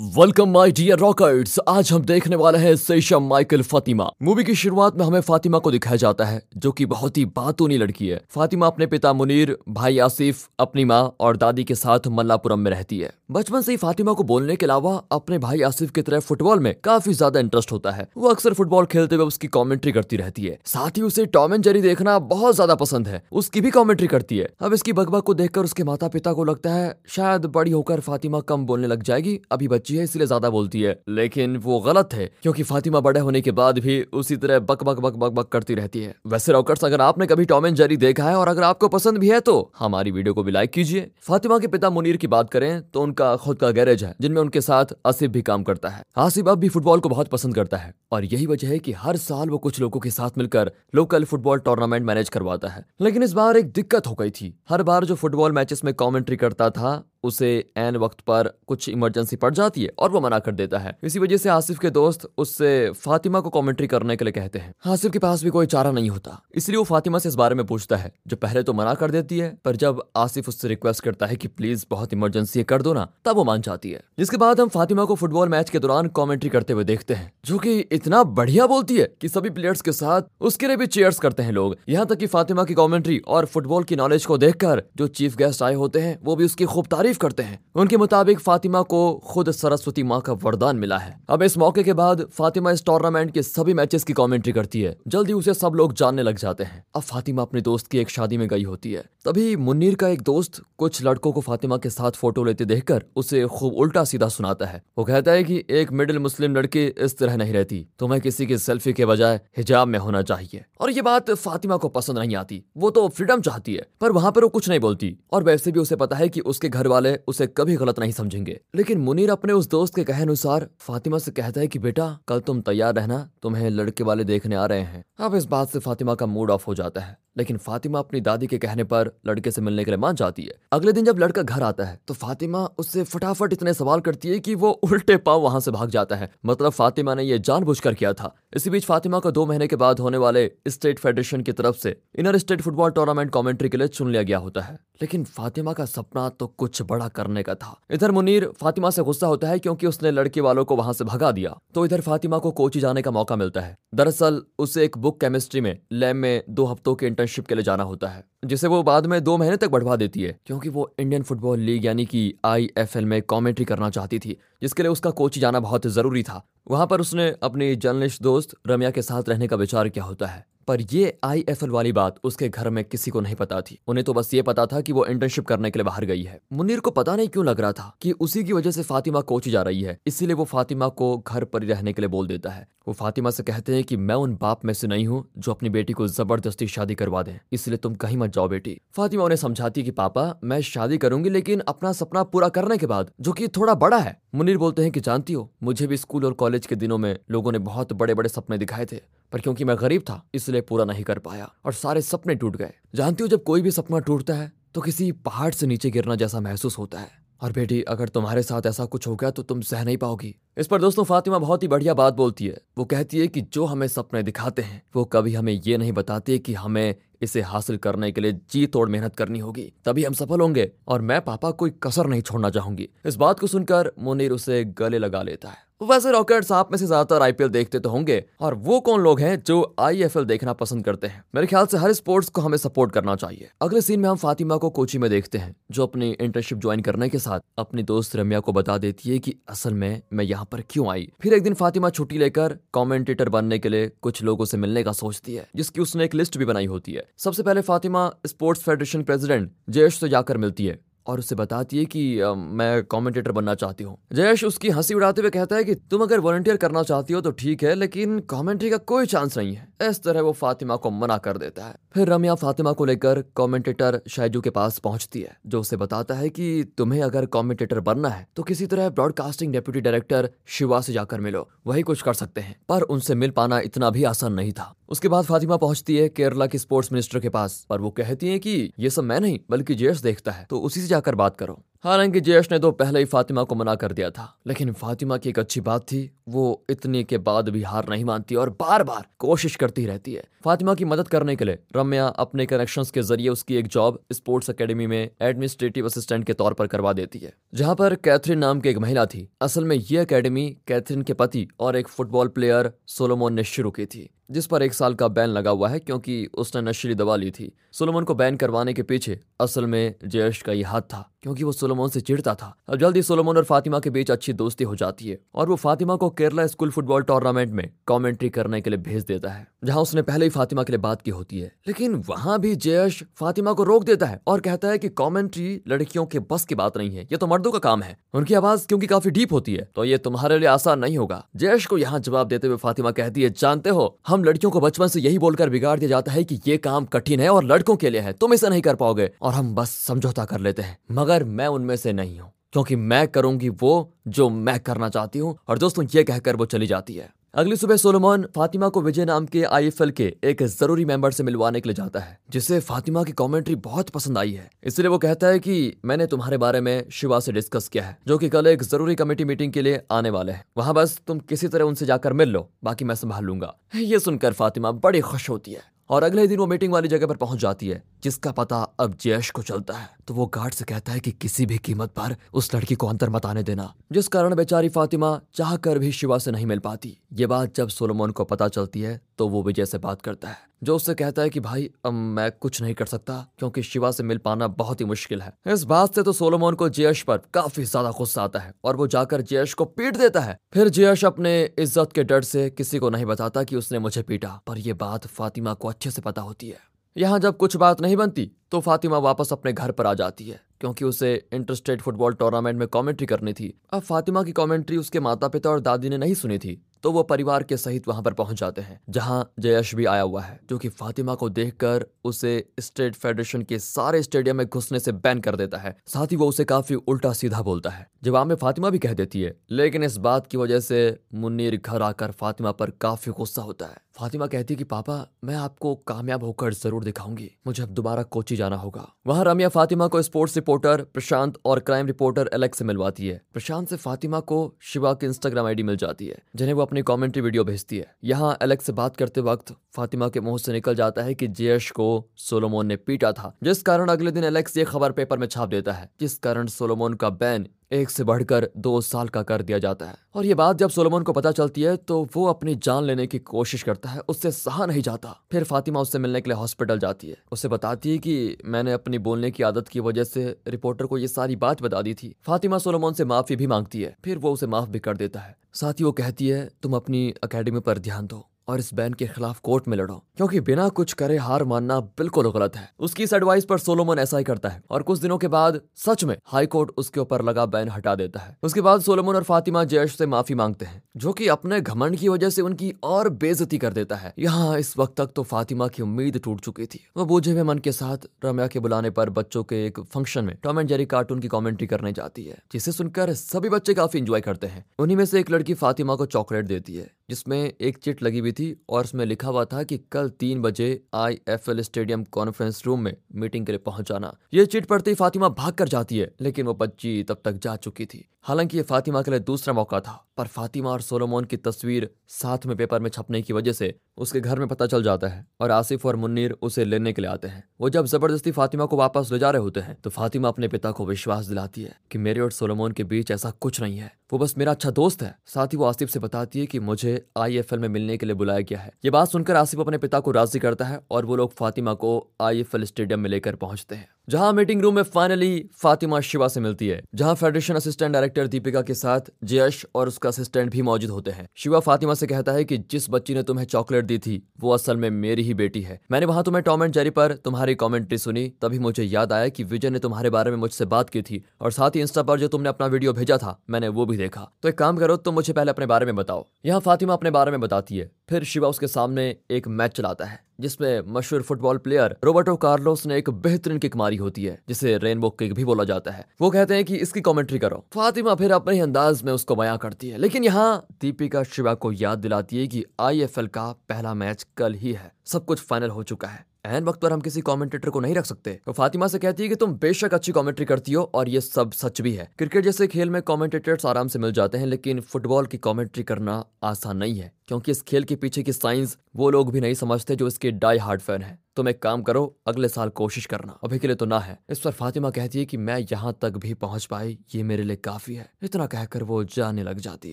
Welcome my dear रॉकर्ट्स आज हम देखने वाले हैं सेशम माइकल फातिमा मूवी की शुरुआत में हमें फातिमा को दिखाया जाता है, जो कि बहुत ही बातूनी लड़की है। फातिमा अपने पिता मुनीर, भाई आसिफ, अपनी माँ और दादी के साथ मल्लापुरम में रहती है। बचपन से ही फातिमा को बोलने के अलावा अपने भाई आसिफ की तरह फुटबॉल में काफ़ी ज़्यादा इंटरेस्ट होता है। वो अक्सर फुटबॉल खेलते हुए उसकी कॉमेंट्री करती रहती है। साथ ही उसे टॉम एंड जेरी देखना बहुत ज़्यादा पसंद है। उसकी भी कॉमेंट्री करती है। अब इसकी बकबक को देखकर उसके माता पिता को लगता है, शायद बड़ी होकर फातिमा कम बोलने लग जाएगी, अभी बच्ची है, इसलिए ज़्यादा बोलती है। लेकिन वो गलत है, क्योंकि फातिमा बड़े होने के बाद भी उसी तरह बक बक बक बक बक करती रहती है। वैसे रॉकर्स, अगर आपने कभी टॉम एंड जेरी देखा है और अगर आपको पसंद भी है तो हमारी वीडियो को भी लाइक कीजिए। फातिमा के पिता मुनीर की बात करें तो उनका खुद का गैरेज है, जिनमें उनके साथ आसिफ भी काम करता है। आसिफ अब भी फुटबॉल को बहुत पसंद करता है, और यही वजह है कि हर साल वो कुछ लोगों के साथ मिलकर लोकल फुटबॉल टूर्नामेंट मैनेज करवाता है। लेकिन इस बार एक दिक्कत हो गई थी। हर बार जो फुटबॉल मैचेस में कमेंट्री करता था उसे एन वक्त पर कुछ इमरजेंसी पड़ जाती है और वो मना कर देता है। इसी वजह से आसिफ के दोस्त उससे फातिमा को कमेंट्री करने के लिए कहते हैं। आसिफ के पास भी कोई चारा नहीं होता, इसलिए वो फातिमा से इस बारे में पूछता है, जो पहले तो मना कर देती है, पर जब आसिफ उससे रिक्वेस्ट करता है कि प्लीज़ बहुत इमरजेंसी कर दो ना, तब वो मान जाती है। जिसके बाद हम फातिमा को फुटबॉल मैच के दौरान कॉमेंट्री करते हुए देखते हैं, जो की इतना बढ़िया बोलती है की सभी प्लेयर्स के साथ उसके लिए भी चेयर्स करते हैं लोग। यहाँ तक की फातिमा की कॉमेंट्री और फुटबॉल की नॉलेज को देखकर जो चीफ गेस्ट आए होते हैं, वो भी उसकी खूब तारीफ़ तारीफ़ करते हैं। उनके मुताबिक फातिमा को खुद सरस्वती माँ का वरदान मिला है। अब इस मौके के बाद फातिमा इस टूर्नामेंट के सभी मैचेस की कमेंट्री करती है। जल्दी उसे सब लोग जानने लग जाते हैं। अब फातिमा अपने दोस्त की एक शादी में गई होती है। तभी मुन्नीर का एक दोस्त कुछ लड़कों को फातिमा के साथ फ़ोटो लेते देखकर उसे खूब उल्टा सीधा सुनाता है। वो कहता है कि एक मिडिल मुस्लिम लड़की इस तरह नहीं रहती। तुम्हें किसी की सेल्फी के बजाय हिजाब में होना चाहिए। और ये बात फातिमा को पसंद नहीं आती। वो तो फ्रीडम चाहती है, पर वहाँ पर वो कुछ नहीं बोलती। और वैसे भी उसे पता है कि उसके घर वाले उसे कभी गलत नहीं समझेंगे। लेकिन मुनीर अपने उस दोस्त के कहे अनुसार फातिमा से कहता है कि बेटा, कल तुम तैयार रहना, तुम्हें लड़के वाले देखने आ रहे हैं। अब इस बात से फातिमा का मूड ऑफ़ हो जाता है। लेकिन फातिमा अपनी दादी के कहने पर लड़के से मिलने के लिए मान जाती है। अगले दिन जब लड़का घर आता है तो फातिमा उससे फटाफट इतने सवाल करती है कि वो उल्टे पाव वहाँ से भाग जाता है। मतलब फातिमा ने यह जानबूझकर किया था। इसी बीच फातिमा को दो महीने के बाद होने वाले स्टेट फेडरेशन की तरफ़ से inter state football tournament commentary के लिए चुन लिया गया होता है। लेकिन फातिमा का सपना तो कुछ बड़ा करने का था। इधर मुनीर फातिमा से गुस्सा होता है क्योंकि उसने लड़के वालों को वहाँ से भगा दिया। तो इधर फातिमा को कोची जाने का मौका मिलता है। दरअसल उसे एक बुक केमिस्ट्री में लैब में दो हफ्तों के इंटर्नशिप के लिए जाना होता है, जिसे वो बाद में दो महीने तक बढ़वा देती है, क्योंकि वो इंडियन फुटबॉल लीग यानी कि आईएफएल में कमेंट्री करना चाहती थी, जिसके लिए उसका कोच जाना बहुत ज़रूरी था। वहाँ पर उसने अपनी जर्नलिस्ट दोस्त रमिया के साथ रहने का विचार किया होता है। पर ये आई एफ़ एल वाली बात उसके घर में किसी को नहीं पता थी। उन्हें तो बस ये पता था कि वो इंटर्नशिप करने के लिए बाहर गई है। मुनीर को पता नहीं क्यों लग रहा था कि उसी की वजह से फातिमा कोच जा रही है। इसीलिए वो फातिमा को घर पर रहने के लिए बोल देता है। वो फातिमा से कहते हैं कि मैं उन बाप में से नहीं हूँ जो अपनी बेटी को ज़बरदस्ती शादी करवा दें। इसलिए तुम कहीं मत जाओ बेटी। फातिमा उन्हें समझाती कि, पापा, मैं शादी करूँगी लेकिन अपना सपना पूरा करने के बाद, जो कि थोड़ा बड़ा है। मुनीर बोलते हैं कि, जानती हो, मुझे भी स्कूल और कॉलेज के दिनों में लोगों ने बहुत बड़े बड़े सपने दिखाए थे। पर क्योंकि मैं गरीब था, इसलिए पूरा नहीं कर पाया और सारे सपने टूट गए। जानती हो, जब कोई भी सपना टूटता है तो किसी पहाड़ से नीचे गिरना जैसा महसूस होता है। और बेटी, अगर तुम्हारे साथ ऐसा कुछ हो गया तो तुम सह नहीं पाओगी। इस पर दोस्तों, फातिमा बहुत ही बढ़िया बात बोलती है। वो कहती है कि जो हमें सपने दिखाते हैं, वो कभी हमें ये नहीं बताते कि हमें इसे हासिल करने के लिए जी तोड़ मेहनत करनी होगी। तभी हम सफल होंगे और मैं पापा, कोई कसर नहीं छोड़ना चाहूँगी। इस बात को सुनकर मुनीर उसे गले लगा लेता है। वैसे रॉकेट्स आप में से ज़्यादातर आईपीएल देखते तो होंगे, और वो कौन लोग हैं जो आईएफएल देखना पसंद करते हैं? मेरे ख्याल से हर स्पोर्ट्स को हमें सपोर्ट करना चाहिए। अगले सीन में हम फातिमा को कोची में देखते हैं, जो अपनी इंटर्नशिप ज्वाइन करने के साथ अपनी दोस्त रम्या को बता देती है की असल में मैं यहाँ पर क्यों आई। फिर एक दिन फातिमा छुट्टी लेकर कॉमेंटेटर बनने के लिए कुछ लोगों से मिलने का सोचती है, जिसकी उसने एक लिस्ट भी बनाई होती है। सबसे पहले Fatima sports federation president Jayesh से जाकर मिलती है। और उसे बताती है कि आ, मैं कमेंटेटर बनना चाहती हूँ। जयेश उसकी हँसी उड़ाते हुए कहता है कि तुम अगर वॉलंटियर करना चाहती हो तो ठीक है लेकिन कमेंट्री का कोई चांस नहीं है। इस तरह वो फातिमा को मना कर देता है। फिर रम्या फातिमा को लेकर कमेंटेटर शायजू के पास पहुँचती है जो उसे बताता है कि तुम्हें अगर कमेंटेटर बनना है तो किसी तरह ब्रॉडकास्टिंग डेप्यूटी डायरेक्टर शिवा से जाकर मिलो वही कुछ कर सकते हैं। पर उनसे मिल पाना इतना भी आसान नहीं था। उसके बाद फातिमा पहुँचती है केरला के स्पोर्ट्स मिनिस्टर के पास, पर वो कहती है कि, ये सब मैं नहीं, बल्कि जेस देखता है तो उसी से जाकर बात करो। हालाँकि जयश ने तो पहले ही फातिमा को मना कर दिया था, लेकिन फातिमा की एक अच्छी बात थी, वो इतने के बाद भी हार नहीं मानती और बार बार कोशिश करती रहती है। फातिमा की मदद करने के लिए रम्या अपने कनेक्शन के ज़रिए उसकी एक जॉब स्पोर्ट्स एकेडमी में एडमिनिस्ट्रेटिव असिस्टेंट के तौर पर करवा देती है, जहाँ पर कैथरीन नाम की एक महिला थी। असल में ये अकेडमी कैथरीन के पति और एक फुटबॉल प्लेयर सोलोमोन ने शुरू की थी, जिस पर एक साल का बैन लगा हुआ है क्योंकि उसने नशीली दवा ली थी। सोलोमन को बैन करवाने के पीछे असल में जयश का ये हाथ था। क्योंकि वो सोलोमोन से चिढ़ता था। अब जल्दी सोलोमोन और फातिमा के बीच अच्छी दोस्ती हो जाती है और वो फातिमा को केरला स्कूल फुटबॉल टूर्नामेंट में कॉमेंट्री करने के लिए भेज देता है। जहाँ उसने पहले ही फातिमा के लिए बात की होती है। लेकिन वहाँ भी जयश फातिमा को रोक देता है और कहता है कि कॉमेंट्री लड़कियों के बस की बात नहीं है। ये तो मर्दों का काम है। उनकी आवाज़ क्योंकि काफ़ी डीप होती है तो ये तुम्हारे लिए आसान नहीं होगा। जयश को यहाँ जवाब देते हुए फातिमा कहती है, जानते हो, हम लड़कियों को बचपन से यही बोलकर बिगाड़ दिया जाता है की ये काम कठिन है और लड़कों के लिए है। तुम इसे नहीं कर पाओगे और हम बस समझौता कर लेते हैं। मगर मैं उनमें से नहीं हूँ, क्योंकि मैं करूँगी वो जो मैं करना चाहती हूँ और दोस्तों, ये कहकर वो चली जाती है। अगली सुबह सोलोमोन फातिमा को विजय नाम के आईएफएल के एक ज़रूरी मेंबर से मिलवाने के लिए जाता है, जिसे फातिमा की कमेंट्री बहुत पसंद आई है। इसलिए वो कहता है कि मैंने तुम्हारे बारे में शिवा से डिस्कस किया है, जो कि कल एक ज़रूरी कमेटी मीटिंग के लिए आने वाले हैं। वहाँ बस तुम किसी तरह उनसे जाकर मिल लो, बाकी मैं संभाल लूँगा। ये सुनकर फातिमा बड़ी खुश होती है। और अगले दिन वो मीटिंग वाली जगह पर पहुँच जाती है, जिसका पता अब जयश को चलता है। तो वो गार्ड से कहता है कि किसी भी कीमत पर उस लड़की को अंतर मत आने देना, जिस कारण बेचारी फातिमा चाह कर भी शिवा से नहीं मिल पाती। ये बात जब सोलोमोन को पता चलती है तो वो विजय से बात करता है, जो उससे कहता है कि, भाई, अब मैं कुछ नहीं कर सकता, क्योंकि शिवा से मिल पाना बहुत ही मुश्किल है। इस बात से तो सोलोमोन को जयश पर काफ़ी ज़्यादा गुस्सा आता है और वो जाकर जयश को पीट देता है। फिर जयश अपने इज़्ज़त के डर से किसी को नहीं बताता कि उसने मुझे पीटा, पर यह बात फातिमा को अच्छे से पता होती है। यहाँ जब कुछ बात नहीं बनती तो फातिमा वापस अपने घर पर आ जाती है, क्योंकि उसे इंटरस्टेट फुटबॉल टूर्नामेंट में कमेंट्री करनी थी। अब फातिमा की कमेंट्री उसके माता पिता और दादी ने नहीं सुनी थी तो वो परिवार के सहित वहाँ पर पहुँच जाते हैं, जहाँ जयश भी आया हुआ है, जो कि फातिमा को देखकर उसे स्टेट फेडरेशन के सारे स्टेडियम में घुसने से बैन कर देता है। साथ ही वो उसे काफ़ी उल्टा सीधा बोलता है। जवाब में फातिमा भी कह देती है, लेकिन इस बात की वजह से मुन्नीर घर आकर फातिमा पर काफ़ी गुस्सा होता है। फातिमा कहती कि, पापा, मैं आपको कामयाब होकर ज़रूर दिखाऊँगी। मुझे अब दोबारा कोची जाना होगा। वहाँ रमिया फातिमा को स्पोर्ट्स रिपोर्टर, प्रशांत और क्राइम रिपोर्टर एलेक्स से मिलवाती है। प्रशांत से फातिमा को शिवा की इंस्टाग्राम आईडी मिल जाती है, जिन्हें वो अपनी कॉमेंट्री वीडियो भेजती है। यहाँ एलेक्स से बात करते वक्त फातिमा के मुँह से निकल जाता है कि जयश को सोलोमोन ने पीटा था, जिस कारण अगले दिन एलेक्स ये खबर पेपर में छाप देता है। जिस कारण सोलोमोन का बैन एक से बढ़कर दो साल का कर दिया जाता है। और ये बात जब सोलोमन को पता चलती है तो वो अपनी जान लेने की कोशिश करता है, उससे सहा नहीं जाता। फिर फातिमा उससे मिलने के लिए हॉस्पिटल जाती है। उसे बताती है कि मैंने अपनी बोलने की आदत की वजह से रिपोर्टर को ये सारी बात बता दी थी। फातिमा सोलोमन से माफ़ी भी मांगती है, फिर वो उसे माफ़ भी कर देता है। साथ ही वो कहती है, तुम अपनी अकेडमी पर ध्यान दो। और इस बैन के खिलाफ कोर्ट में लड़ो, क्योंकि बिना कुछ करे हार मानना बिल्कुल गलत है। उसकी इस एडवाइस पर सोलोमन ऐसा ही करता है, और कुछ दिनों के बाद सच में हाई कोर्ट उसके ऊपर लगा बैन हटा देता है। उसके बाद सोलोमन और फातिमा जयश से माफ़ी मांगते हैं, जो कि अपने घमंड की वजह से उनकी और बेजती कर देता है। यहाँ इस वक्त तक तो फातिमा की उम्मीद टूट चुकी थी। वो बूझे हुए मन के साथ रम्या के बुलाने पर बच्चों के एक फ़ंक्शन में टॉम एंड जेरी कार्टून की कॉमेंट्री करने जाती है, जिसे सुनकर सभी बच्चे काफ़ी इंजॉय करते हैं। उन्हीं में से एक लड़की फातिमा को चॉकलेट देती है, जिसमें एक चिट लगी हुई थी और उसमें लिखा हुआ था कि कल तीन बजे आईएफएल स्टेडियम कॉन्फ्रेंस रूम में मीटिंग के लिए पहुंचाना। ये चिट पड़ती फातिमा भाग कर जाती है, लेकिन वो बच्ची तब तक जा चुकी थी। हालाँकि ये फातिमा के लिए दूसरा मौका था, पर फातिमा और सोलोमोन की तस्वीर साथ में पेपर में छपने की वजह से उसके घर में पता चल जाता है और आसिफ और मुन्नीर उसे लेने के लिए आते हैं। वो जब ज़बरदस्ती फातिमा को वापस ले जा रहे होते हैं तो फातिमा अपने पिता को विश्वास दिलाती है कि मेरे और सोलोमोन के बीच ऐसा कुछ नहीं है। वो बस मेरा अच्छा दोस्त है। साथ ही वो आसिफ से बताती है कि मुझे आईएफएल में मिलने के लिए बुलाया गया है। ये बात सुनकर आसिफ अपने पिता को राज़ी करता है और वो लोग फातिमा को आईएफएल स्टेडियम में लेकर पहुँचते हैं। जहाँ मीटिंग रूम में फाइनली फातिमा शिवा से मिलती है, जहाँ फेडरेशन असिस्टेंट डायरेक्टर दीपिका के साथ जयश और उसका असिस्टेंट भी मौजूद होते हैं। शिवा फातिमा से कहता है कि जिस बच्ची ने तुम्हें चॉकलेट दी थी, वो असल में मेरी ही बेटी है। मैंने वहाँ तुम्हें टॉम एंड जेरी पर तुम्हारी कॉमेंट्री सुनी, तभी मुझे याद आया कि विजय ने तुम्हारे बारे में मुझसे बात की थी और साथ ही इंस्टा पर जो तुमने अपना वीडियो भेजा था, मैंने वो भी देखा। तो एक काम करो, तुम मुझे पहले अपने बारे में बताओ। यहाँ फातिमा अपने बारे में बताती है। फिर शिवा उसके सामने एक मैच चलाता है, जिसमें मशहूर फुटबॉल प्लेयर रोबर्टो कार्लोस ने एक बेहतरीन किक मारी होती है, जिसे रेनबो किक भी बोला जाता है। वो कहते हैं कि इसकी कमेंट्री करो। फातिमा फिर अपने ही अंदाज में उसको बयां करती है, लेकिन यहाँ दीपिका शिवा को याद दिलाती है कि आईएफएल का पहला मैच कल ही है, सब कुछ फाइनल हो चुका है। एन वक्त पर हम किसी कमेंटेटर को नहीं रख सकते। तो फातिमा से कहती है कि तुम बेशक अच्छी कमेंट्री करती हो और ये सब सच भी है। क्रिकेट जैसे खेल में कमेंटेटर्स आराम से मिल जाते हैं, लेकिन फुटबॉल की कमेंट्री करना आसान नहीं है, क्योंकि इस खेल के पीछे की साइंस वो लोग भी नहीं समझते जो इसके डाई हार्ड फ़ैन है। तुम एक काम करो, अगले साल कोशिश करना, अभी के लिए तो ना है। इस पर फातिमा कहती है कि मैं यहाँ तक भी पहुँच पाई, ये मेरे लिए काफ़ी है। इतना कहकर वो जाने लग जाती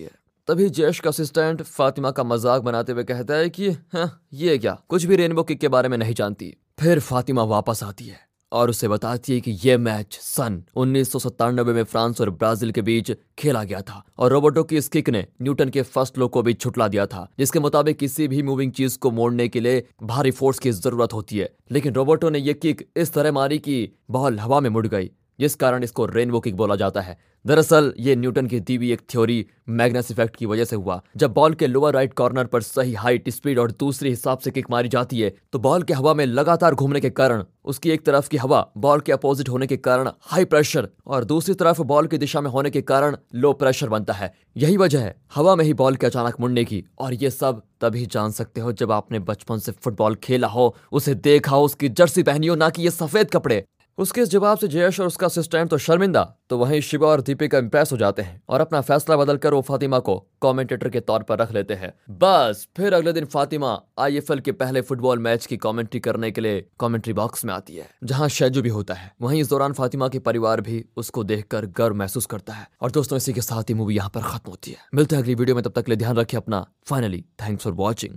है। तभी जयश का असिस्टेंट फातिमा का मज़ाक बनाते हुए कहता है कि हाँ, ये क्या? कुछ भी रेनबो किक के बारे में नहीं जानती। फिर फातिमा वापस आती है और उसे बताती है कि यह मैच सन उन्नीस सौ सत्तानबे में फ्रांस और ब्राज़ील के बीच खेला गया था और रोबोटो की इस किक ने न्यूटन के फ़र्स्ट लो को भी छुटला दिया था जिसके मुताबिक किसी भी मूविंग चीज़ को मोड़ने के लिए भारी फोर्स की ज़रूरत होती है। लेकिन रोबोटो ने यह किक इस तरह मारी कि बॉल हवा में मुड़ गई। जिस कारण इसको रेनबो किक बोला जाता है। दरअसल, ये न्यूटन की दी हुई एक थ्योरी मैग्नस इफ़ेक्ट की वजह से हुआ। जब बॉल के लोअर राइट कॉर्नर पर सही हाइट, स्पीड और दूसरे हिसाब से किक मारी जाती है तो बॉल के हवा में लगातार घूमने के कारण, उसकी एक तरफ़ की हवा बॉल के अपोजिट होने के कारण हाई प्रेशर और दूसरी तरफ़ बॉल की दिशा में होने के कारण लो प्रेशर बनता है। यही वजह है, हवा में ही बॉल के अचानक मुड़ने की। और ये सब तभी जान सकते हो जब आपने बचपन से फुटबॉल खेला हो, उसे देखा हो, उसकी जर्सी पहनी हो, ना कि ये सफ़ेद कपड़े। उसके इस जवाब से जयेश और उसका असिस्टेंट तो शर्मिंदा तो वहीं शिवा और दीपिका इंप्रेस हो जाते हैं और अपना फैसला बदलकर वो फातिमा को कमेंटेटर के तौर पर रख लेते हैं। बस, फिर अगले दिन फातिमा आईएफएल के पहले फुटबॉल मैच की कमेंट्री करने के लिए कमेंट्री बॉक्स में आती है, जहाँ शैजू भी होता है। वहीं इस दौरान फातिमा के परिवार भी उसको देखकर गर्व महसूस करता है और दोस्तों इसी के साथ ही मूवी यहाँ पर खत्म होती है। मिलते हैं अगली वीडियो में, तब तक ले ध्यान रखिए अपना। Finally thanks for watching